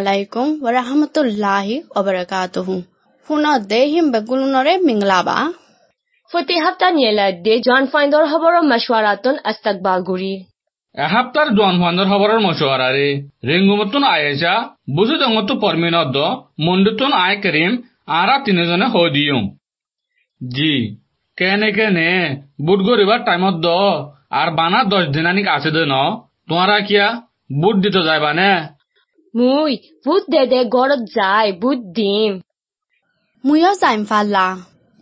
Alaikum wa rahmatullahi wa barakatuhu. Huno dehim begulunore minglaba. ফতি হাফতা নিয়েলা দে জন ফাইন্দর খবর মশওয়ারাতুন আস্তাকবাল গুরি এহাপ্তার জন ফান্দর খবরের মশওয়ারারে রেঙ্গুমতুন আয়েশা বুঝু দঙ্গতু পরমিনদ মন্ডুতুন আয় করিম আরা তিনজনে হো দিয়ুম জি কেনে কেনে বুট গরিবার টাইমত দ আর বানা দশ দিনানিক আছে দে ন তোমারা কিয়া বুট দিতে যাইবা নে মুই বুধ দে দে গড়ত যায় বুধ দিম মুইও যাইম ফাল্লা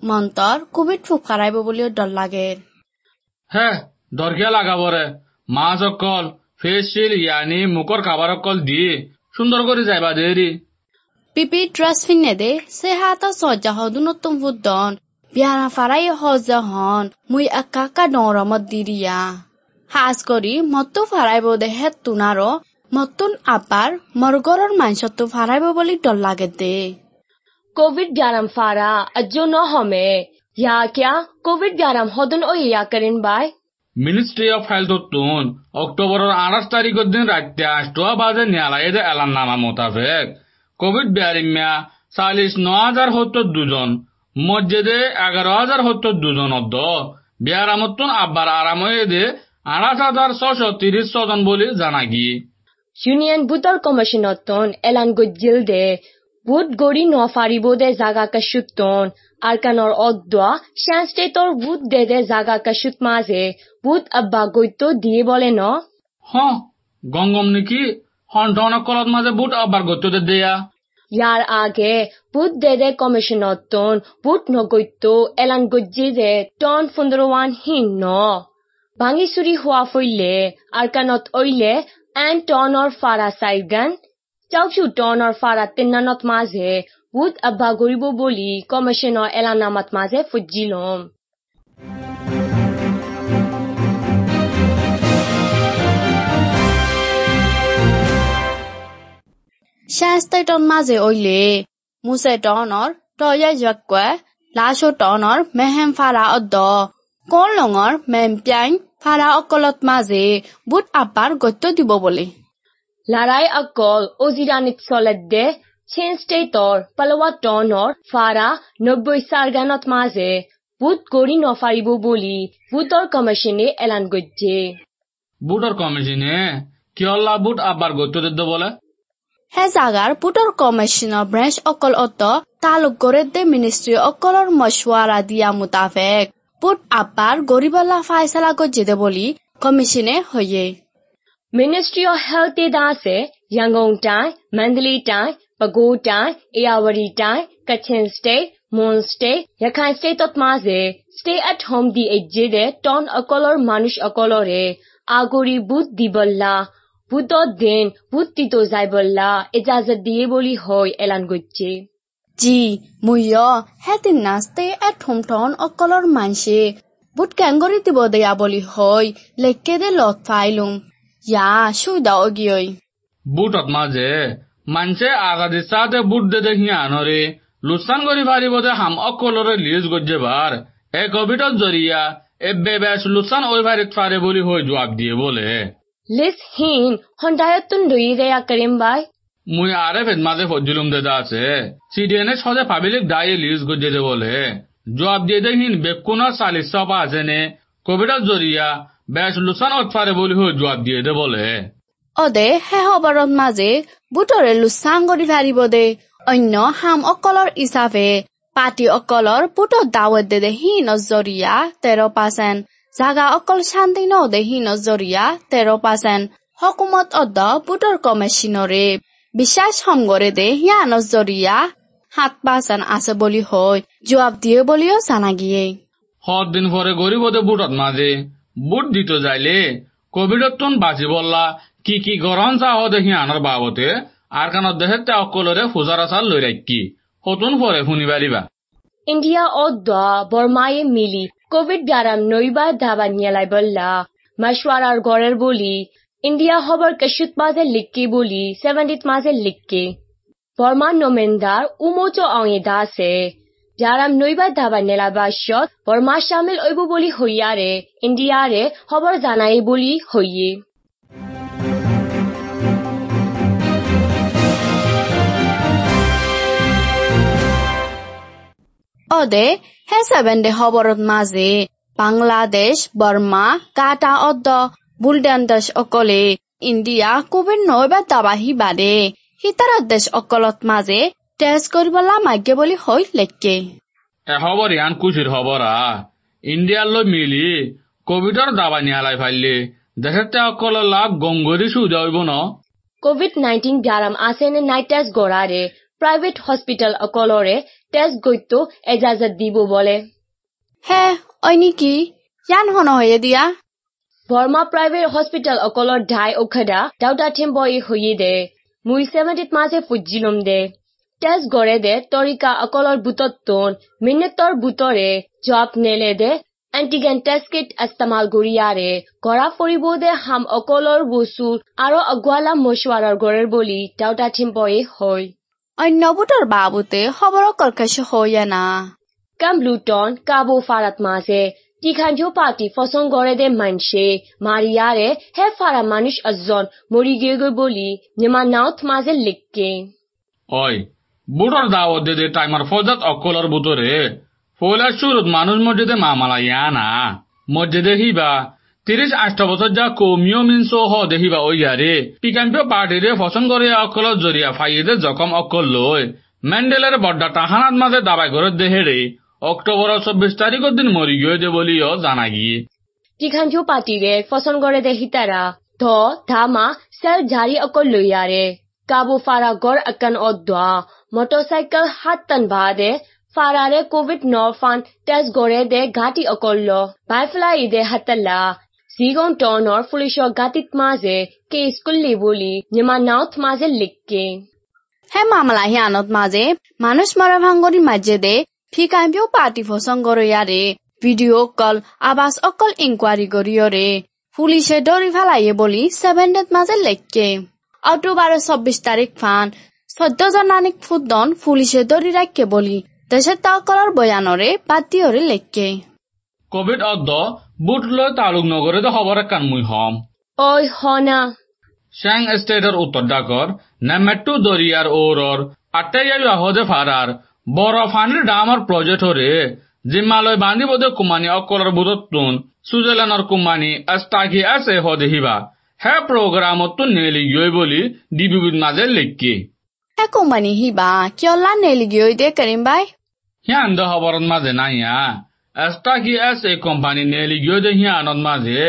মন্তৰ কোভিড ফুক বুলিও ডৰ লাগে। হে দরকিয়া লাগাবরে মাছ অকল ফেস শিল ইয়ানি মুখর খাবার অকল দিয়ে সুন্দর করে যাইবা দেরি পিপি ড্ৰেছ ফিনে দে? সে হাত সজ্জা হদু ফুদ্দন বিয়ারা ফারাই হজ হন মুই একা নরমত দিরিয়া হাজ কৰি মতো ফাৰাইব দে হে তুনাৰ। মতুন আপাৰ মৰগৰৰ মাংসটো ফাৰাইব বুলি ডৰ লাগে দে। कोविड ग्यारम फारा अज्जो न हमे या क्या कोविड ग्यारम হদন ও ইয়া করেন বাই মিনিস্ট্রি অফ হেলথ তুন অক্টোবরের আঠাশ তারিখের দিন রাত্রে আটটা বাজে নিয়ালাইদে এলান নামা মোতাবেক কোভিড বিয়ারিমিয়া চাল্লিশ ন হাজার সত্তর দুজন মসজিদে এগারো হাজার সত্তর দুজন অদ্দ বিয়ারামতুন আব্বার আরাময়ে আঠাশ হাজার ছশো তিরিশ ছজন বলে জানা গি ইউনিয়ন বুটৰ কমিশনতন এলান গজ্জিল দে বুট গড়ি নফারিব দে জাগা স্টেটর বুট দে দে জাগা কাশুত মাঝে বুট আব্বা গৈত্য দিয়ে বলে ন? হ গঙ্গম নাকি? হন কলত মাঝে বুট আব্বার গত্যতে দেয়া। ইয়ার আগে বুট দে দে কমিশনতন বুট নগৈত্য এলান গজ্জি দে টন ফুন্দরওয়ান হিন ন। ভাঙি চুরি হওয়া ফইলে আরকানত ওইলে এন টনৰ ফাৰা চাইগান চাউচু টনৰ ফাৰা তিন্নানত মাঝে বুট আব্বা গৰিব বুলি কমিশনৰ এলানামাত মাঝে ফুজিলম শ্বাসটাইটন মাজে ওইলে মুছে টনৰ তয়া জকুৱে লাছো টনৰ মেহেম ফাৰা অদ্দ কল লঙৰ মেম পিয়াইন ফাৰা অকলত মাজে বুট আপাৰ গত্য দিব বুলি লাৰাই অকল অজিৰানিত চলেত দে চেন ষ্টেটৰ পালৱা টনৰ ফাৰা নব্বৈ চাৰগানত মাঝে বুট গৰি নফাৰিব বুলি বুটৰ কমিশনে এলান গজ্জে বুটর কমিশনে কিয়ল্লা বুট আব্বার গত্যতে বলে হে জাগাৰ পুটৰ কমিশনৰ ব্ৰাঞ্চ অকল অত তালুক দে মিনিস্ট্রি অকলৰ মশওয়ারা দিয়া মোতাবেক পুট আপার গরিবালা ফায়সালা গজ্জেদে বলি কমিশনে হয়ে Ministry of Health ဒေသဆယ်ရန်ကုန်တိုင်းမန္တလေးတိုင်းပဲခူးတိုင်းအေရဝတီတိုင်းကချင် state မွန် state ရခိုင် state তত মাঝে stay at home দি এজে দে টন অকলর মানুষ অকলরে আগরি বুধ দিবল্লা বুধ দিন বুধ তিতো যাইবল্লা ইজাজত দিয়ে বলি হয় এলান গজ্জে জি মুইয় হেতিন নাস্তে এ ঠুমঠন অকলৰ মানসে বুট কেংগৰি দিব দেয়া বলি হয় লেকে দে লত ফাইলুম সুবিধা অগিয়ই বুটত মাঝে মানছে আগাদি চাতে বুট দে দে হিয়ানরে লুসান করি পারিব দে হাম অকলরে লিজ গজ্জে বার এ কোভিডত জরিয়া এবে বেশ লুসান ওই ভারিত পারে বলি হই জবাব দিয়ে বলে। লিস হিন হন্ডায়তুন রেয়া করিম বাই। মুই আরে ফেদ মাঝে ফজিলুম দেদা আছে। সিডিএনএ সদে পাবিলিক দায়ে লিজ গজ্জে দে বলে। জবাব দিয়ে দে হিন বেকুনা সালিস সপা আছে নে কোভিডত জরিয়া বেশ লুসান অত পাৰে বলি জবাব দিয়ে দে বলে অদে হে হবৰত মাজে বুটৰে লুচাং কৰি ফাৰিব দে অন্য হাম অকলৰ হিচাপে পাতি অকলৰ পুটত দাৱত দে দে হি নজৰীয়া তেৰ পাৰ্চেণ্ট জাগা অকল শান্তি নদে হি নজৰীয়া তেৰ পাৰ্চেণ্ট হকুমত অদ বুটৰ কমিশনৰে বিশ্বাস সংগৰে দে হিয়া নজৰীয়া সাত পাৰ্চেণ্ট আছে বুলি হৈ জবাব দিয়ে বুলিও জানা গিয়ে। হৰ দিন পৰে গৰিবদে বুটত মাঝে বুট দিত যাইলে কোভিডত তুন বাঁচি বললা, কি কি গরম চাহ দেখি আনার বাবতে? আর কানত দেহে তে অকলরে ফুজার আচার লই রাখি হতুন পরে শুনি পারিবা ইন্ডিয়া ও দোয়া বর্মায়ে মিলি কোভিড ব্যারাম নইবা দাবা নিয়ালাই বললা মাসওয়ারার গড়ের বলি, ইন্ডিয়া হবার কশুত মাঝে লিখকে বলি সেভেন্টিত মাঝে লিখকে বর্মা নোমেন্দার উমোচো অঙে দাসে যারাম নইবা দাবা নেলা বাস্যত বর্মা শামিল ওইব বলি হইয়ারে ইন্ডিয়ারে খবর জানাই বলি হইয়ে অদে হে সেভেন্ডে খবরত মাঝে বাংলাদেশ বর্মা কাটা অদ্দ, বুলডান দেশ অকলে ইন্ডিয়া কোভিড নইবা দাবাহি বাদে হিতারাত দেশ অকলত মাঝে টেস্ট কৰিবলা মাগ্য বুলি হৈ লেখকে এ খবর ইয়ান কুচির খবর আ ইন্ডিয়ার লই মিলি কোভিডর দাবা নিয়ালাই ফাইলে দেশের তে অকল লাভ গঙ্গরি সুবিধা হইব ন? কোভিড নাইন্টিন ব্যারাম আসেনে নাই টেস্ট গড়ারে প্রাইভেট হসপিটাল অকলরে টেস্ট গৈত্য এজাজত দিব বলে। হে অই নেকি? ইয়ান হন হয়ে দিয়া। বর্মা প্রাইভেট হসপিটাল অকলর ঢাই ওখাদা ডাউটা থিম্বই হইয়ে দে। মুই সেভেন্টিত মাঝে ফুজিলম দে। তেজ গৰে দে তৰিকা অকলৰ বুটত তোন মিনেতৰ বুটৰে জব নেলে দে এণ্টিগেন টেষ্ট কিট ইস্তেমাল গুড়িয়াৰে গৰা ফৰিব দে হাম অকলৰ বসুৰ আৰু অগুয়ালা মশওয়াৰৰ গড়েৰ বলি টাউটা ঠিম্পয়ে হয় অন্য বুটৰ বাবুতে খবর অকল কাছে হইয়া না কামব্লুটন কাবো ফারাত মাসে তিখানজো পাটি ফসং গড়ে দে মানসে মারিয়ারে হে ফারা মানুষ অজন মরি গে বলি নিমা নাউথ মাঝে লিখকে অয় বুটর দাওয়াত দে দে টাইমার ফজাত অকলর বুতরে। ফলার শুরুত মানুষ মসজিদে মামালা ইয়ানা মসজিদে হিবা। তিরিশ আষ্ট বছর যা কমিও মিনস হ দেখিবা ওই ইয়ারে পিকাম্পিও পার্টিরে ফসন করে অকলর জরিয়া ফাইদে জখম অকল লই মেন্ডেলের বড্ডা টাহানাত মাঝে দাবাই করে দেহেরে অক্টোবর চব্বিশ তারিখের দিন মরি গিয়ে দে বলিও জানা গিয়ে। টিখানজো পার্টিরে ফসন গড়ে দে হিতারা। ধ ধামা সেল জারি অকল লইয়ারে। কাবো ফারা গড় আকান মোটরসাইকেল হাত টান বাদে ফারারে কোভিড ন ফান টেস্ট গড়ে দে ঘাটি অকল বাইফলা ইদে হাতালা জিগন টনর পুলিশর গাতিত মাঝে কে স্কুল বলি নিমা নাউথ মাঝে লিখকে হে মামলা হিয়ানত মাঝে মানুষ মরা ভাঙ্গরি মাঝে দে ফিকাম্পিও পার্টি ফসং গরিয়ারে ভিডিও কল আবাস অকল ইনকোয়ারি গরিয়রে পুলিশে দৌড়ি ফেলাইয়ে বলি সেভেন ডেট মাঝে লেখকে অক্টোবর চব্বিশ তারিখ ফান চৈধ্য জনানিক ফুটদন পুলিশে দৌড়ি রাখকে বলি দেশের তকলর বয়ানরে বাতিয়রে লেখকে। কোভিড অদ্দ বুট লই তালুক নগরে দে খবর কান মুই হম। ওই হনা। শ্যাং স্টেটের উত্তর ডাকর নেমেট্টু দরিয়ার ওরর আটাইয়াবি আহদে ফারার বড় ফানির ডামার প্রজেক্ট হরে জিম্মালয় বান্ধি বোধে কুমানি অকলর বুধত্তুন সুইজারল্যান্ডর কুমানি আস্তাকি আছে হদে হিবা। হে প্রোগ্রাম তো নেলি গিয়ে বলি ডিবিবির মাঝে লিখকি। হে কোম্পানি হিবা কিয়লা নেলি গিয়ে দে করিম বাই হিয়ান দ খবরত মাঝে নাইয়া আস্তাকি আছে কোম্পানি নেলি গিয়ে দে হিয়ানত মাঝে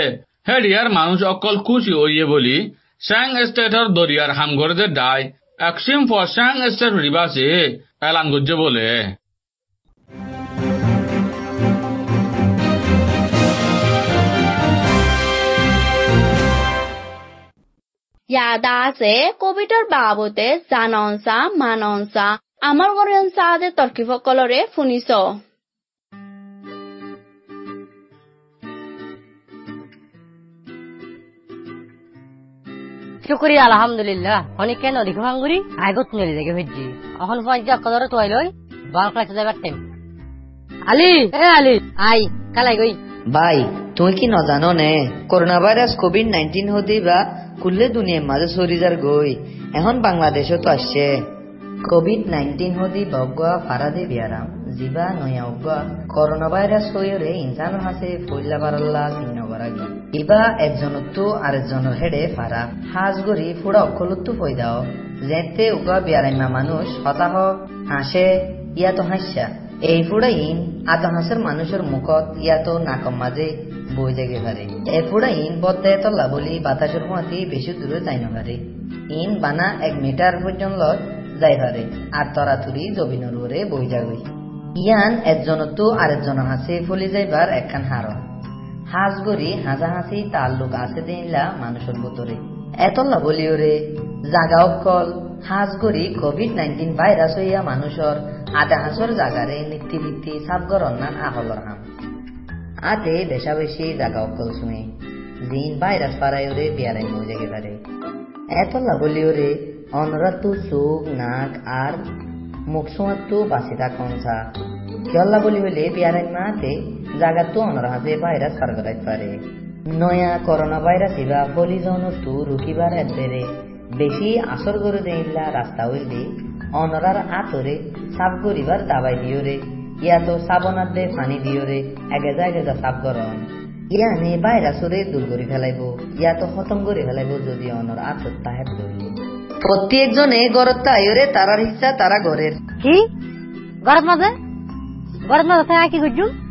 হেডিয়ার মানুষ অকল খুশি ওইয়ে বলি স্যাং স্টেটর দরিয়ার হামগরে দে ডাই এক্সিম ফর স্যাং স্টেট রিবাসে এলান গুজ্জে বলে ইয়াদা আছে কোভিডৰ বাবতে জাননসা মাননসা আমাৰ গৰিয়নসা আদে তৰ্কিসকলৰে শুনিছ। শুকুরি আলহামদুলিল্লাহ। অনেক কেন দেখো ভাঙ্গুরি আগত নলি দেখে হইছি এখন পঞ্চাশ কদর তোয়াই লই বল ক্লাসে যাবার time Ali! A Ali! I কালাই গই ভাই তুমি কি নজানো নে করোনা ভাইরাস কোভিড নাইন্টিন হতে বা কুল্লে দুনিয়ার মাঝে সরিজার গই এখন বাংলাদেশও তো আসছে। কোভিড নাইন্টিন হদি বগুয়া ফারাদে বিয়ারাম জিবা নয়া উগা করোনা ভাইরাস হইরে ইনসানের হাসে ফইলা বারাল্লা চিহ্ন করাগি ইবা একজনত্তু আরেকজনের হেডে ফারা হাজ গরি ফুড়া অক্ষলত্তু ফইদাও যেতে উগা বিয়ারাইমা মানুষ হতাহ, হাসে, ইয়াতো হাসা এই ফুড়া ইন আধা হাঁসের মানুষের মুখত ইয়াতো নাকম মাঝে বই জাগে পারে এ ফুড়া ইন বদ্দায় তল্লা বলি বাতাসের হুঁয়াতি বেশি দূরে যাই না পারে ইন বানা এক মিটার পর্যন্ত যাই পারে আর তরাতুরি জবিনের উপরে বই যাগই ইয়ান একজনতো আরেকজনের হাসে ফলি যাইবার একখান হারন হাঁস গড়ি হাঁসা হাসি তার লোক আছে দিনলা মানুষের ভিতরে এতল্লা বলিও রে জাগা অকল হাঁস গড়ি কোভিড নাইন্টিন ভাইরাস হইয়া মানুষের আধা হাঁসর জাগারে নীতি ভিত্তি সাবগর অন্যান আহলর হাম। আতে বেশা বেশি জাগা অকল শুনে জিন ভাইরাস পাড়ায়রে বিয়ারাই মজে গেলারে এত লাবলিওরে অনরাতু চোখ, নাক আর মুখ সোঁয়াতু বাঁচি থাকুন সা কিয়ল্লা বলি হলে বিয়ারাই মাতে জাগাতো অনরাহাতে ভাইরাস পারগরাইতে পারে নয়া করোনা ভাইরাস ইবা ফলিজন তু রুকিবার এদেরে বেশি আসর করে দেইলা রাস্তা হইলে, অনরার আতরে সাফ করিবার দাবাই দিওরে ইয়াতো সাবনার দে পানি দিওরে এগেজা এগেজা সাফ গরম ইয়ানে ভাইরাসরে দূর করে ফেলাইব ইয়াতো খতম করে ফেলাইব যদি অনর আতর তাহে ধরলে প্রত্যেকজনে গরত তাইরে তারার হিসা তারা ঘরের কি? গরত মাঝে? গরত মাঝে কি করছুন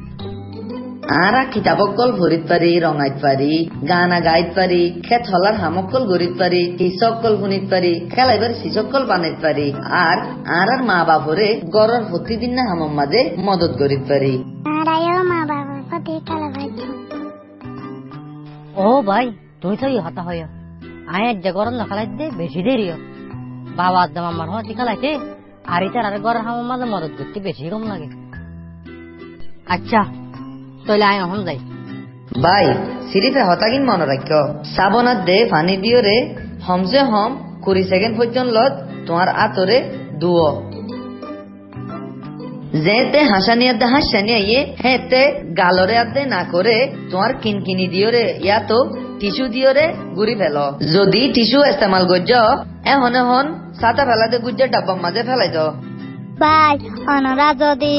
আরা কিতাবকল ভরিত পারি রঙাইত পারি গানা গাইত পারি খেত হলার হামকল গরিত পারি কৃষকল শুনিত পারি খেলাইবার শিশকল বানাইত পারি আর আর আর মা বাপরে গরর প্রতিদিন না হামম মাঝে মদত করিত পারি বাবার ও ভাই তুই তো হতা হইয় আয়ের যে গরম না খেলাই দে বেশি দেরিও বাবা আদাম আমার হতি খেলাইছে আর ইতার আর গরম হামার মাঝে মদত করতে বেশি কম লাগে। আচ্ছা তাহলে আয় এখন যাই ভাই, সিরিফে হতাগিন মনে রাখ সাবনার দে, পানি দিও রে হমসে হম কুড়ি সেকেন্ড পর্যন্ত তোমার আতরে দুয় যেতে হাসানি আদে হাসানি আইয়ে, হেতে গালরে আদে না করে তোমার কিনকিনি দিও রে ইয়া তো টিস্যু দিও রে গুড়ি ফেল। যদি টিস্যু ইস্তেমাল করছ এখন এখন সাতা ফেলাতে গুজ্জে ডাব্বার মাঝে ফেলাই দাও বাই, অনরা যদি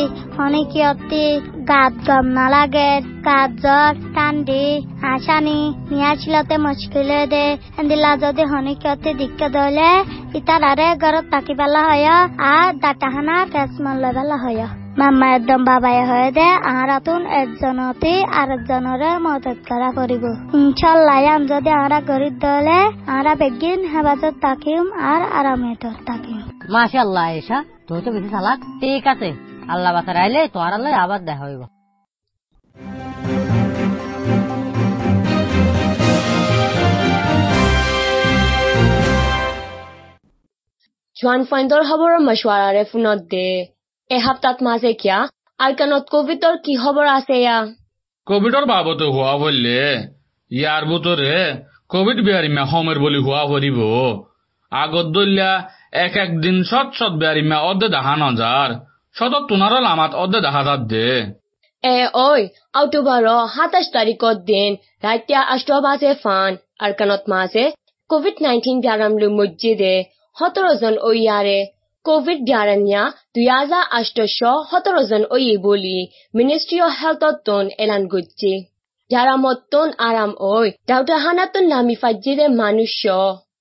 অনেকিয়তি গাত গম না লাগে গাত জ্বর কান্দি হাসানি নিয়াছিলতে মুশকিলে দে, এন্দিলা যদি হনিকিয়তি দিক্কে দলে ইতারারে ঘরত থাকি পেলা হয় আর দাটাহানা কেসমন লই পেলা হয় মাম্মা একদম বাবাই হয়ে দে আর আতুন একজনতি আরেকজনরে মদত করা করিব। ইনশাল্লাহ, আম যদি আরা গরিব দলে আরা বেগিন হেফাজত থাকিম আর আরামে থাকিম। মাশাল্লাহ এসা তুই তো বেশি চালাক ঠিক আছে আল্লাহ বাসার আইলে তোমার আল্লাহ আবার দেখা হইব। জোৱান ফাইণ্ডৰ খবৰৰ মছৱাৰাৰে ফোনত দে। এসপ্তাহত মাজে কিয়া? আৰকানত কভিডৰ কি খবৰ আছে ইয়া? কোভিডর বাবতে হওয়া বললে ইয়ার ভিতরে কোভিড বিহারিমা হোমের বলি হওয়া ভরিব আগত দলিয়া এক এক দিন সৎ সৎ বিহারিমা অর্ধে দেখা নজার সদত তোনারল আমাত অর্ধে দেখা যাত দে। এ ঐ অক্টোবৰৰ সাতাইছ তাৰিখত দিন ৰাতিয়া আষ্ট বাজে ফান আৰকানত মাজে কভিড নাইণ্টিন ব্যায়ামলৈ মসজিদে সোতৰ জন ঐয়াৰে কভিড ব্যায়ামীয়া দুই হাজাৰ আঠশ সোতৰ জন ঐয়ে বলি মিনিষ্ট্ৰী অফ হেল্থত তোন এলান করছে ব্যায়ামত তোন আরাম ঐ দাউটাহানাতন নামি ফাজ্জিরে মানুষ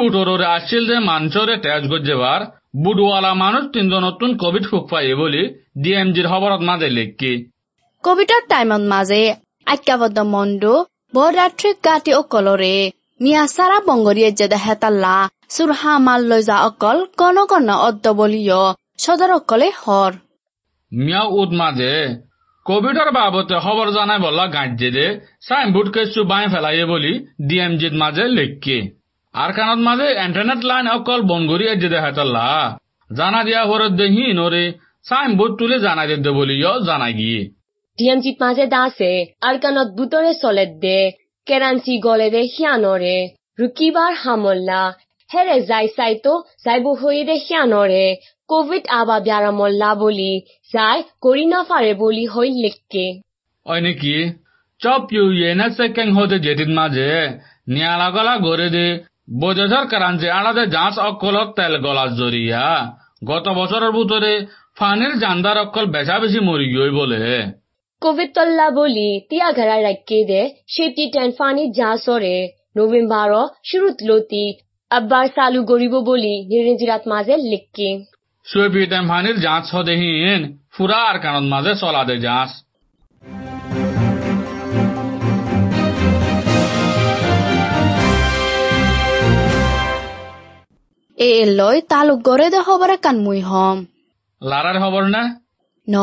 বুটরে আসছিল যে মানুষরে তেজ গজ্জেবার। বুটওয়ালা মানুষ তিনজন নতুন কোভিড ফুক পাইয়ে বলি ডিএমজির খবরত মাঝে লেখকি। কোভিডৰ টাইমত মাজে আজ্ঞাবদ্ধ মণ্ডু বৰৰাত্ৰি গাতি অকলৰে মিয়া চাৰা বংগৰীয়ে যে হেতাল্লা চুৰহা মাল লৈ যা অকল কন কন অদ্দ বলিয় সদর অকলে হর মিয়াও উদ মাঝে কোভিডর বাবতে খবর জানাই বলা গাঁজে দে সাইনবোর্ড কেসু বাই ফেলাইয়ে বলি ডিএমজির মাঝে লেখকে। আর কানত মাঝে ইন্টারনেট লাইন অকল বনগরি এজে দে হেতাল্লা জানা দিয়া হরত দেহি নরে সাইনবোর্ড তুলে জানা দে বলিও জানা গিয়ে। ডিএমজিত মাজে দাসে আৰকানত বুটৰে চলে দে কেৰাঞ্চি গলে দে সিয়ানৰে ৰুকিবাৰ হামল্লা হেৰে যাই চাইতো যাইব হৈ দে সিয়ানৰে কোভিড আবা ব্যারামল্লা বলি যাই করি না পারে বলি হই লেখকে। ওই নাকি চপ ইউ ইয়েনা সেকেং হতে যেদিন মাঝে নিয়ালা গলা গড়ে দে বজেসর কারাঞ্চে আড়াদে যাঁচ অকলত তেল গলার জরিয়া। গত বছরের ভিতরে ফানির জান্দার অকল বেশা বেশি মরি গই বলে। কোভিড তল্লা বলি তিয়া ঘরা রাখকে দে সেটি টেন ফানি যা সরে নভেম্বর শুরুত লতি আব্বার চালু গরিব বলি নিরঞ্জিরাত মাঝে লেখকে সুয়েপি টাইম ফানির যাঁচ হদেহীন ফুরা আর কানত মাঝে চলা দে যাস এলই তালুক গড়ে দে খবরে কান মুই হম। লারার খবর না? ন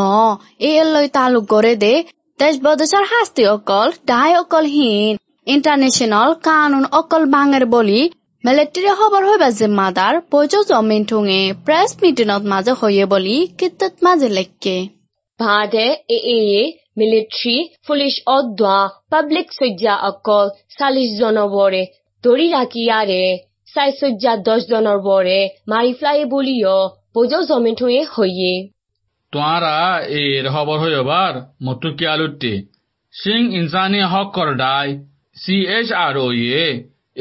এ এলই তালুক গড়ে দে দেশ বদেশৰ শাস্তি অকল দায় অকল হীন। ইণ্টাৰনেশ্যনেল কানুন অকল বাঙের বলি মিলিটাৰী খবৰ হইবা জিম্মাদাৰ পইজো জমিন ঠুঙে প্ৰেছ মিটিনত মাজে হয়ে বলি কিত্তত মাজে লেখকে। সাই সজ্জা দশ জনের বরে মারি ফ্লাই বলিও বোঝ জমেট হয়ে হইয়ে। তোমারা এ রহবর হইবার মতুকি আলুটি সিং ইনসানি হক কর সি এস আর ও এ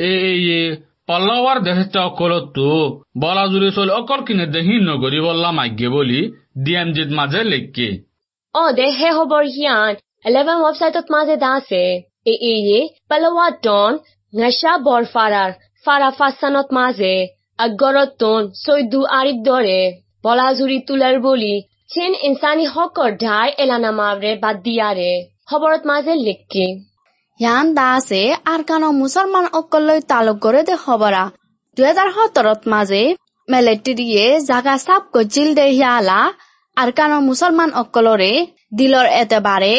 এ পল্লবার দেহস্থ অকলত্ব বলাজুরি সল অকল কিনে দেহি নগরী বললা মাগ্যে বলি ডিএমজিত মাঝে লেখকে অ দেহে হবর হিয়ান ইলেভেন ওয়েবসাইটত মাঝে দাসে। এ এ এ পলোয়া টন নেশা বরফারার ফাৰা ফাচানত মাজে আগৰত তন চৈদু আৰিব দৰে পলাজুৰি তোলাৰ বুলি চেন ইনচানী হকৰ ঢাই এলানা মাৰে বাদ দিয়াৰে খবৰত মাজে লেখকে। ইয়ান দাসে আৰকানৰ মুছলমান অকলৈ তালুক গঢ়ে দে খবৰা। দুহেজাৰ সোতৰত মাজে মেলেটেৰিয়ে জাগা চাপ গজিল দে হিয়ালা আৰকানৰ মুছলমান অকলৰে দিলৰ এতেবাৰে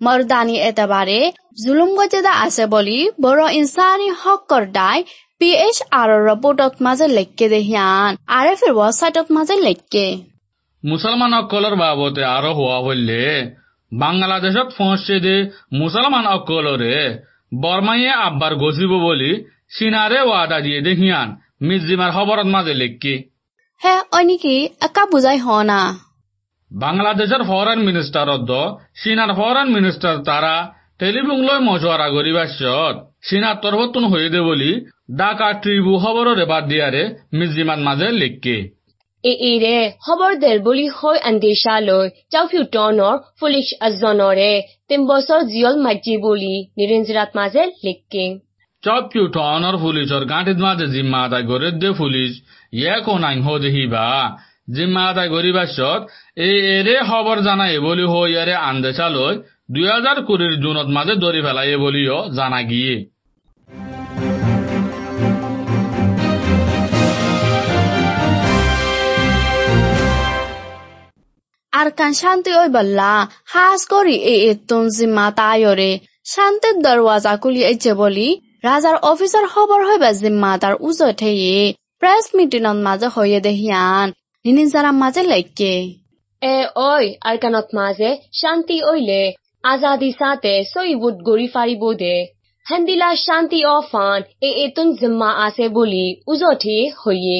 মৰদানী এতেবাৰে জুলুম গজেদা আছে বুলি বড়ো ইনচানী হকৰ দায় আর রিপোর্টত মাঝে লেখকে দে হিয়ান আর এফ এর ওয়েবসাইটত মাঝে লেখকে মুসলমান অকলর বাবতে আরও হওয়া হইলে। বাংলাদেশত পৌঁছে দে মুসলমান অকলরে। বর্মাইয়ে আব্বার গছিব বলি সিনারে ওয়াদা দিয়ে দেখিয়ান মিজিমার খবরত মাঝে লেখকি হে অই নেকি একা বুজাই হ না। বাংলাদেশের ফরেন মিনিস্টার অদ্দ চীনার ফরেন মিনিস্টার তারা টেলিফোন লৈ মশওয়ারা করিবার চীনার তরফতুন হয়ে দে বলি ঢাকা ট্রিবু খবরের বাদ দিয়ারে মিজিমান মাঝে লেখকে। EE রে খবর দের বলি হই আন্দেশা লই চাউফিউ টনর ফুলিশ আজনরে তিন বছর জিয়ল মাজি বলি নিরঞ্জরাত মাঝে লিখকে। চপ পিউ টনর পুলিশর গাঁঠিত মাঝে জিম্মা আদায় করে দে পুলিশ ইয়ে কোনাইন হো দেহিবা জিম্মা আদায় করিবার সত এই এরে খবর জানাই বলি হই এরে আন্দেশা লই দুই হাজার কুড়ির জুনত মাঝে দরি ফেলাই বলিও জানা গিয়ে। আর কান শান্তি ওই বললা। হাস করি এ এতুন জিম্মা তায়রে। শান্তির দরওয়াজা এজে বলি রাজার অফিসার খবর হইবা জিম্মা তার উজো ঠেয়ে। প্রেস মিটিনত মাঝে হয়ে দেহিয়ান। নিনিজারাম মাঝে লেখকে এ ওই আরকানত মাঝে শান্তি ওইলে আজাদি সাথে সইবুদ গড়ি ফারিব দে হেন্দিলা শান্তি অফান এ এতুন জিম্মা আছে বলি উজঠি হইয়ে।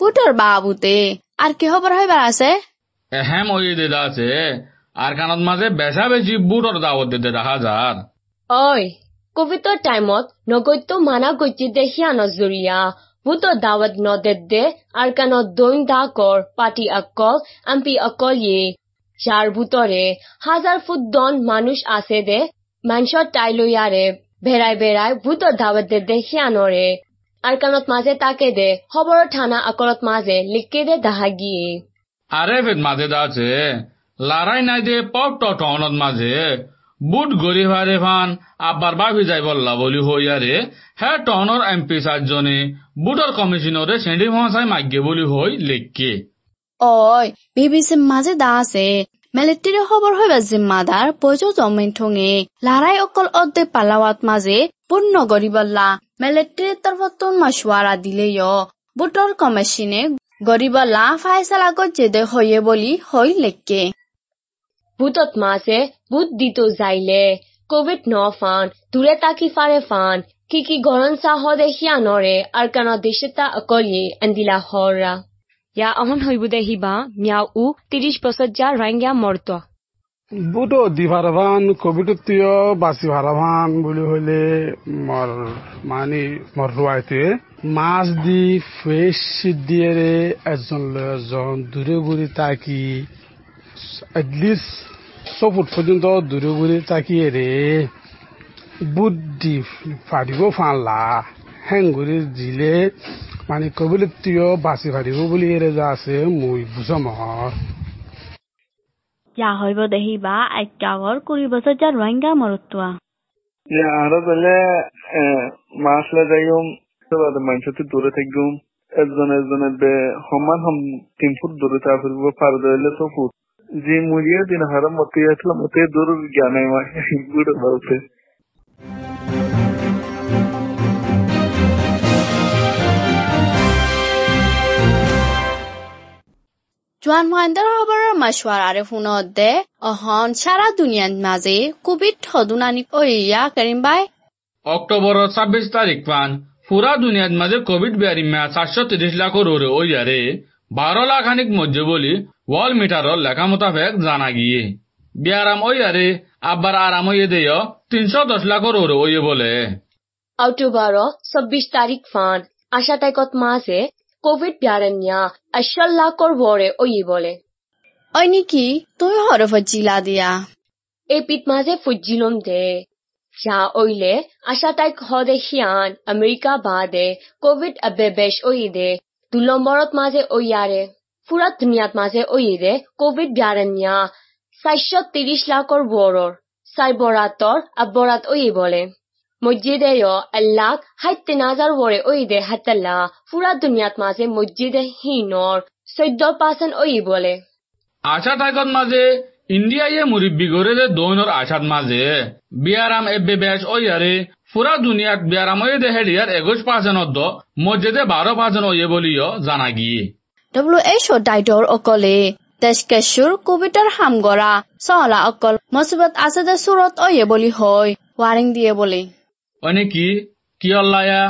বুটর বাবুতে আর কি খবর হইবার আছে? এহেম ওই দেদা আছে। আর কানত মাঝে বেচা বেশি বুটর দাওয়াত দিতে দেখা যার ওই কোভিডৰ টাইমত নগত্য মানা গতি দেখিয়া নজৰিয়া। ভূত দাৱত নদেদে আৰকানত দৈন দাকৰ পাতি অকল এমপি অকল ইয়ে যাৰ ভূতৰে হাজাৰ ফুট দন মানুষ আছে দে মানসৰ টাইলৈয়াৰে ভেৰাই ভেৰাই ভূতৰ দাৱত দে দেখিয়া নৰে। আৰকানত মাজে তাকে দে, খবৰৰ থানা আকলত মাজে লিখকে দে দাহা গিয়ে আরে ফেদ মাঝে আছে লারাই নাই দে পপ টনত মাঝে। বুট গরি ভারে ফান আব্বার বাবি যাই বললা, বলি হইয়ারে হ্যাঁ টনর এমপি সাতজনে বুটর কমিশনরে সেন্ডি মহাশয় মাগ্যে বলি হই লেখকে। ওই বিবিসি মাঝে দা আছে মিলিটারি খবর হইবা জিম্মাদার, পয়সা জমিন ঠুঙে। লারাই অকল অর্ধেক পালাওয়াত মাঝে, পূর্ণ গরিবল্লা মিলিটারির তরফত মশওয়ারা দিলেও বুটর কমিশনে গরিবল্লা ফাইসালা গজ্জেদে হইয়ে বলি হই লেখকে ভূতত মাছে ভূত দিত যাইলে কোভিড ন ফান দূরে তাকি ফারে ফান কি কি গরম চাহ দেখিয়া নরে আর কান দেশেতা অকলিয়ে আন্দিলা হরা ইয়া অহন হইব দেহিবা মিয়াও উ তিরিশ বছর যা রাঙ্গিয়া মর্ত বুটো দি ভারাভান কোভিডতীয় বাচি ভারাভান বুলি হলে মর মানে মর রুয়াইতে মাছ দি ফ্রেশ দিয়ে এজন লৈ এজন দূরে ঘুরি তাকি এটলিস্ট ছ ফুট পর্যন্ত দূরে ঘুরি তাকিয়ে রে বুদ্ধি ফাটিব ফানলা হেং ঘুরি দিলে মানে কোভিডতীয় বাচি ফাটিব বুলি এরে যা আছে মই বুঝ মহর ইয়া হইব দেহিবা আইকাগর কুড়ি বছর যা রোহিঙ্গা মরতুয়া আরও বলে মাসলে যাইম মানুষের দূরে থাকগুম একজন একজনের বে সমান সম তিন ফুট দূরে ফুটব পার দিলে ছ ফুট যে মুড়িয়ে দিন হারাম মতে আসলাম মতে দূর জ্ঞান বুড়ো বলতে জোৱান মহেন্দ্ৰ খবৰৰ মাছৱাৰ আৰে ফোনত দে অহন সারা দুনিয়ার মাঝে কোভিড বাই অক্টোবৰৰ ছাব্বিছ তাৰিখ পান পুরা দুনিয়ার মাঝে কোভিড বেয়ারিমা চারশো তিরিশ লাখর ওরে ওইয়ারে বারো লাখ খানিক মধ্যে বলি ওয়াল মিটারর লেখা মোতাবেক জানা গিয়ে। বিয়ারাম ওইয়ারে আব্বার আরাম হইয়ে দেয় তিনশো দশ লাখর ওরে ওইয়ে বলে। অক্টোবর চব্বিশ তারিখ ফান আশা তাইকত মাসে কোভিড বিয়ারণ্যা আশাল লাখর বরে ওই বলে। ওই নাকি তুই হরফ জিলা দিয়া? এই পিত মাঝে ফুজিলম দে। যা ওইলে আশা তাইক হদে হিয়ান আমেরিকা বাদে কোভিড আবে বেশ ওই দে দু নম্বরত মাঝে ওইয়ারে পুরা দুনিয়াত মাঝে ওই কোভিড বিয়ারণ্যা চারশো তিরিশ লাখর বড়র চাই বরাতর আব্বরাত ওই বলে মসজিদে আল্লাহ হাই তিন হাজার বরে ওই দে হাতাল্লা পুরা দুনিয়াত মাঝে মসজিদে হিনর চৈধ্য পার্সেন্ট ওই বলে আশা তাইকত মাঝে গড়ে যে দৈনর আশাত মাঝে। বিয়ারাম এব্বে বেশ ওইয়ারে পুরা দুনিয়াত বিয়ারাম ওই দে হেডিয়ার একুশ পার্সেন্ট মসজিদে বারো পার্সেন্ট ওয়ে বলিও জানা গিয়ে। ডব্লিউ এইচ ও ডাইটর অকলে দেশকেশুর কোভিডৰ হামগৰা চহলা অকল মুচিবত আছে যে চুৰত অয়ে বুলি হয় ৱাৰিং দিয়ে বুলি। অনে কি? কি অল্লায়া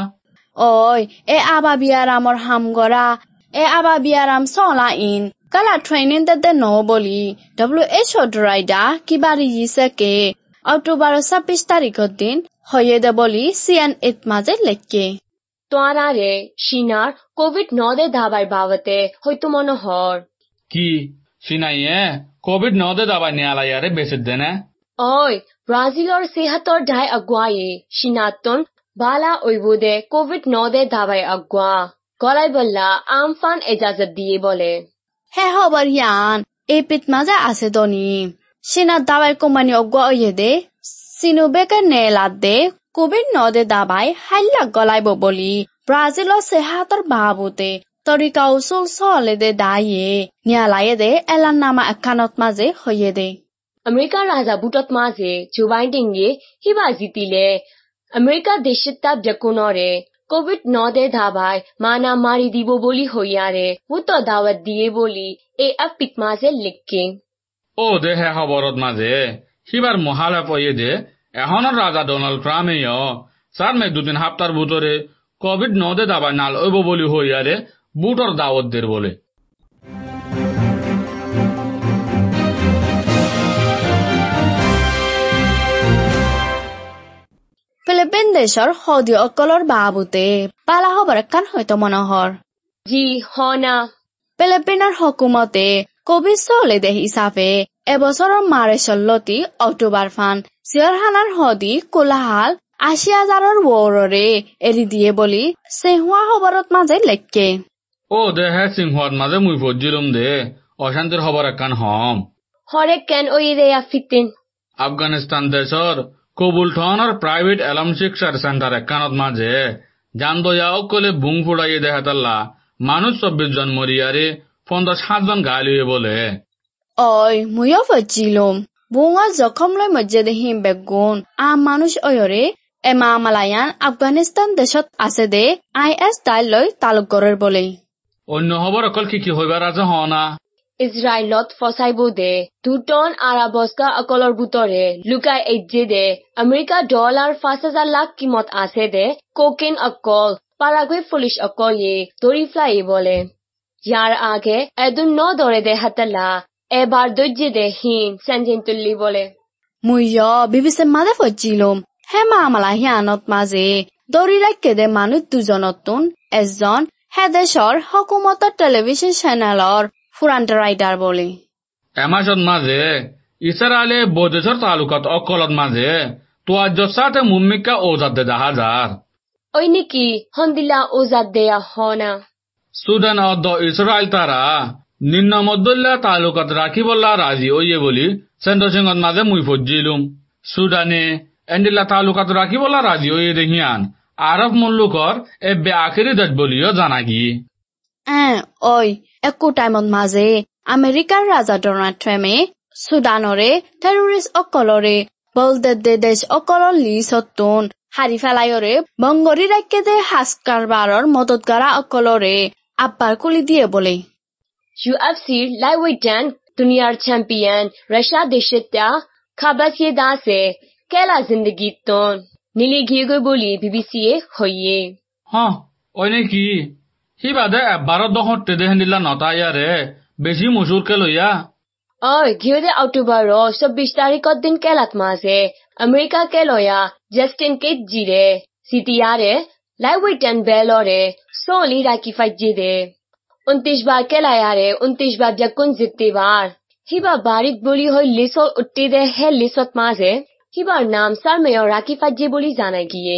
ঐ এ আবা বিয়ারামর হামগরা এ আবা বিয়ারাম চলা ইন। কালা ট্রেনিং দে ন বলি ডব্লিউ এইচ ও ড্রাইডা কিবারি ইছে কে অক্টোবর ছাব্বিশ তারিখের দিন হয়ে দে বলি সিএন এইট মাঝে লেখকে তোয়ারারে সিনার কোভিড নদে দাবাই বাবতে হয়তো মনোহর কি সিনাইয়ে কোভিড নদে দাবাই নিয়ালাইয়ারে বেশি দেনে ওই ব্রাজিলর সেহাতর ডাই আগুয়ায়ে সিনাতন বালা ওইবুদে কোভিড নদে দাবাই আগুয়া গলাই বললা আমফান এজাজত দিয়ে বলে আছে দনি। সিনা দাবাই কোম্পানি অগুয়া ওয়ে দে। সিনু বেকে নেলাদ দে। কোভিড নদে দাবাই হাইলা গলাইব বলি। ব্রাজিলৰ সেহাতৰ বাবুতে তৰিকা উচুল চলে দে দায়ে নিয়ালায়ে দে এলান নামা একানত মাজে হয়ে দে। আমেরিকার রাজা বুটত মাঝে জো বাইডেনগে হিবা জিতিলে আমেরিকা দেশের তাপ কোভিড নদে ধাবায় মানা মারি দিব বলি হইয়ারে বুত দাওয়াত দিয়ে বলি এ আপিক মাঝে লিখকে ও দে হে খবরত মাঝে সিবার মহালা পয়ে দে এখনৰ রাজা ডোনাল্ড ট্রাম্পেও সার মে দুদিন হাপ্তার ভিতরে কোভিড নদে দাবাই নাল ওইব বলি হইয়ারে বুটর দাওয়াত দের বলে ফিলিপিন দেশৰ সৌদি অকলৰ বাবুতে। পালা হবৰ একান হয়তো মনোহৰ। জি হনা ফিলিপিনৰ হকুমতে কোভিড চলে দে হিচাপে এবছৰৰ মাৰ্চলতি অক্টোবৰ ফান চিয়ৰহানাৰ সদি কোলাহাল আশী হাজাৰৰ ৱৰৰে এৰি দিয়ে বুলি চেহুৱা খবৰত মাজে লেখকে ও দে হে সিংহত মাঝে মুই ফজিলুম দে। অশান্তির খবর একান হম। হরে কেন ওই রে আফিতিন। আফগানিস্তান দেশৰ কবুল ঠনৰ প্ৰাইভেট এলম শিক্ষাৰ চেণ্টাৰ একানত মাজে জানদয়া অকলে বুং ফুড়াইয়ে দেখাতাল্লা মানুষ চব্বিশ জন মরিয়ারে পঞ্চাশ সাতজন ঘায়ল হয়ে বলে। অই মুয়ো ফজিলুম বুঙা জখম লৈ মজ্জে দেহিম বেগুন। আম মানুষ অয়রে এমা মালায়ান আফগানিস্তান দেশত আছে দে আই এস দাইল লৈ তালুকগড়ের বলে। অন্য খবর অকল কি কি হইবার আছে হনা ইসরায়েলত ফসাইব দে দুটন আরাবস্কা অকলৰ বুটৰে লুকাই এজ্জে দে, আমেৰিকা ডলাৰ পাঁচ হাজাৰ লাখ কিমত আছে দে কোকেন অকল পাৰাগুৱে পুলিচ অকল ইয়ে দৌৰি ফ্লাই বলে। ইয়াৰ আগে এদুন ন দৰে দে হাতালা, এবাৰ দৈৰ্যে দে হিন চেঞ্জিন তুল্লি বলে। মুইয় বিবিসে মাদে ফজিলুম হে মা মালা হিয়ানত মাজে, দৌৰি ৰাখে দে মানুহ দুজনতোন, এজন, হে দেশৰ হকুমতৰ টেলিভিছন চেনেলৰ ফুৰান্ত ৰাইডাৰ বলে। এমাছত মাঝে ইসরায়েলে বৈদেশৰ তালুকাত অকলত মাঝে তোয়াজ্য সাথে মুম্মিকা ওজাদ দে হাজার। ওই নেকি হন্দিলা ওজাদ দেয়া হনা। সুদান অদ্দ ইসরায়েল তারা নিম্ন মধ্যল্লা তালুকাত রাখিবল্লা রাজি ওইয়ে বলি সেন্দ্র সিংহত মাঝে মুই ফজ্জিলুম। সুদানে এন্ডিল্লা তালুকাত রাখিবল্লা রাজি ওইয়ে দেখিয়ান আরব মুল্লুকর এবে আখেরি দেশ বলিও জানা গিয়ে এ ওই একো টাইমত মাজে আমেরিকাৰ ৰাজা ডনাল্ড ট্ৰাম্পে চুডানৰে টেৰৰিষ্ট অকলৰে বলদে দেশ অকলৰ লিচতোন হাৰি ফেলাইৰে বংগৰী ৰাজ্যতে সাজ কাৰবাৰৰ মদতগাৰা অকলৰে আব্বাৰ কুলি দিয়ে বলে। UFCর লাইটওয়েট দুনিয়ার চ্যাম্পিয়ন রাশিয়া দেশেতা খাবাসিয়ে দাসে কেলা জিন্দগি তন নীলি গিয়ে বলি বিবিসি এ হইয়ে। হ ওই নাকি সি বাদে এবাৰত দহত তেদে হেন্দিলা নতা ইয়াৰে বেছি মচুৰকে লইয়া ওই গিয়ে অক্টোবর চব্বিশ তারিখত দিন কেলাত মাসে আমেরিকা কে লয়া জাস্টিন কেট জিরে সিটিয়ারে লাইটওয়েট বেলরে সোলি রাকি ফাইজি দে উনত্রিশ বার কেলায়ারে উনত্রিশ বার জাকুন জিততে বার হিবা বারিক বলি হই লিসত উঠতে দে হে লিসত মাঝে হিবার নাম সারমেয় রাকি ফাইজি বলি জানাই গিয়ে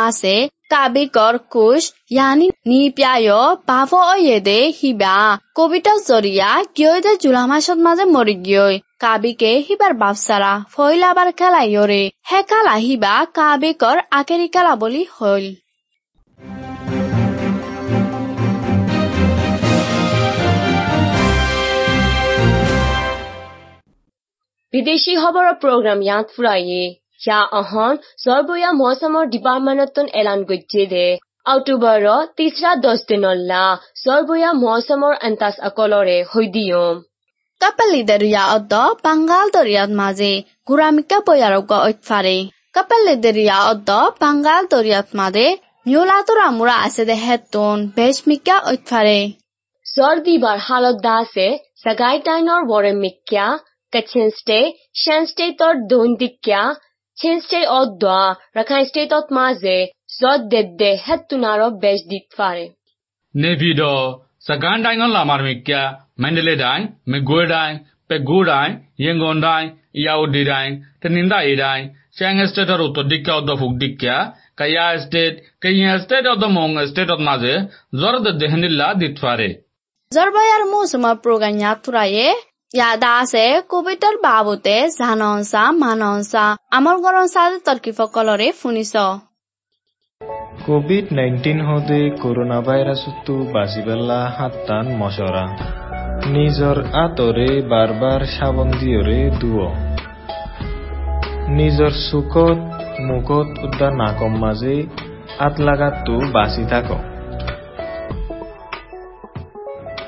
আছে কাবিকৰ কোচ ইয়ানি নি প্যায় বাভ অয়ে দে হিবা কবিতা জরিয়া গিয়ে দে জুলা মাসত মাজে মরি গিয়ে কাবিকে হিবার বাপসারা ফইলাবার খেলাইয়রে হে খেলা হিবা কাবিকৰ আকেরি খেলা বলি হইল বিদেশি খবৰৰ প্ৰগ্ৰাম ইয়াত ফুৰাইয়ে অহন জৰবয়া মৌচমৰ ডিপাৰ্টমেণ্টত এলান গজ্জে দে অক্টোবৰৰ তিসৰা দহ দিনল্লা জৰবয়া মৌচমৰ আন্তাজ অকলৰে হৈ দিয়ম কাপালি দরিয়া অদ্দ বাঙ্গাল দরিয়াত মাঝে গুরামিকা বয়ারক ঐতফারে কাপালি দরিয়া অদ্দ বাঙ্গাল দরিয়াত মাঝে মিউলাতুরা মুরা আছে দে হেতুন বেশমিকা ঐতফারে জ্বৰ দিবাৰ হালত দা আছে জাগাই টাইনৰ ৱৰে মিক্যা কাচিন ষ্টে শ্যান ষ্টেটৰ দোন দিক্যা চিন ষ্টে অদ্দা ৰাখাইন ষ্টেটত মাজে জ্বৰ দেদ্দে হেতুনাৰ বেশ দিত ফাৰে নেভিড সাগান ডাইঙন লামার মিক্যা মেন্ডেলে ডাই মেগুয়ে ডাই পেগু ডাই ইয়েঙ্গন ডাই ইয়াউডি ডাই তেনিন্দা ই ডাই চ্যাং স্টেটর উত্তর দিক্যা অদ্দ ফুক দিক্যা কাইয়া স্টেট কাইয়া স্টেট অদ্দ মং স্টেটত মাঝে জ্বর দেহেন্দিল্লা দিত ফারে জরবয়ার মৌসুমা প্রোগ্রাম ইয়াতুরায়ে ইয়াদা আছে কবিতার বাবুতে জাননসা মাননসা আমার গরনসা তর্কিফকলরে ফুনিছ। কোভিড নাইন্টিন হদে করোনা ভাইরাসতো বাঁচিবেলা হাত্তান মশরা নিজর আতরে বারবার সাবন দিয়রে দুয় নিজর চুকত, মুখত উদ্যান নাকম মাঝে আত লাগাতো বাঁচি থাক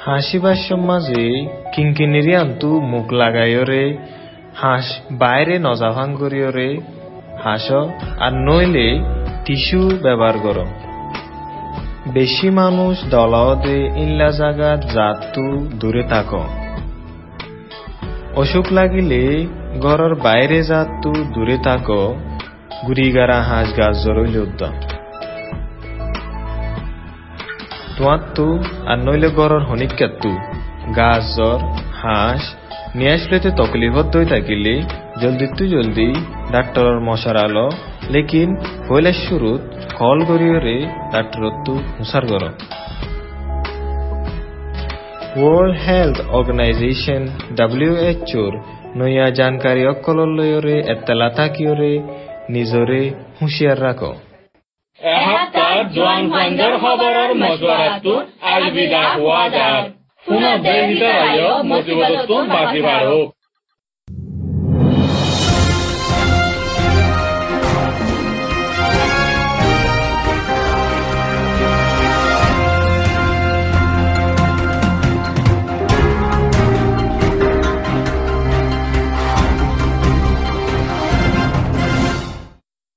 হাসিবার মাঝে কিঙ্কিনিরি আন্তু মুখ লাগাইয়রে হাঁস বাইরে নজা ভাঙ নজাভাং করিয়রে হাঁস আর নইলে টিস্যু ব্যবহার কর বেশি মানুষ দলাওদে ইল্লা জাগাত জাতু দূরে থাক অসুখ লাগিলে ঘরের বাইরে জাতু দূরে থাক গুড়িগারা হাঁস গাছ জরইল উদ্যম তোমার তু আর নইলে ঘরের হনিকাত্তু গাছ, জ্বর, হাঁস, নিয়ে আসলেতে তকলিফত দই থাকিলে। জলদি তু জলদি ডাক্তরের মশারালো লেকিন হইলে শুরুত কল করিয়রে ডাক্তরত তু হুসার কর ওয়ার্ল্ড হেলথ অর্গানাইজেশন ডাব্লিউএচওর নয়া জানকারী অকলর লয়রে এত্তালা থাকিয়রে নিজরে হুঁশিয়ার রাখো। এসপ্তাহ জোৱান ভাঞ্জাৰ খবৰৰ মজুৱাৰাটো আলবিদা হোৱা যাৰ পুনৰ দেশ ভিতৰত মজিবতটো বাজি বাঢ়ক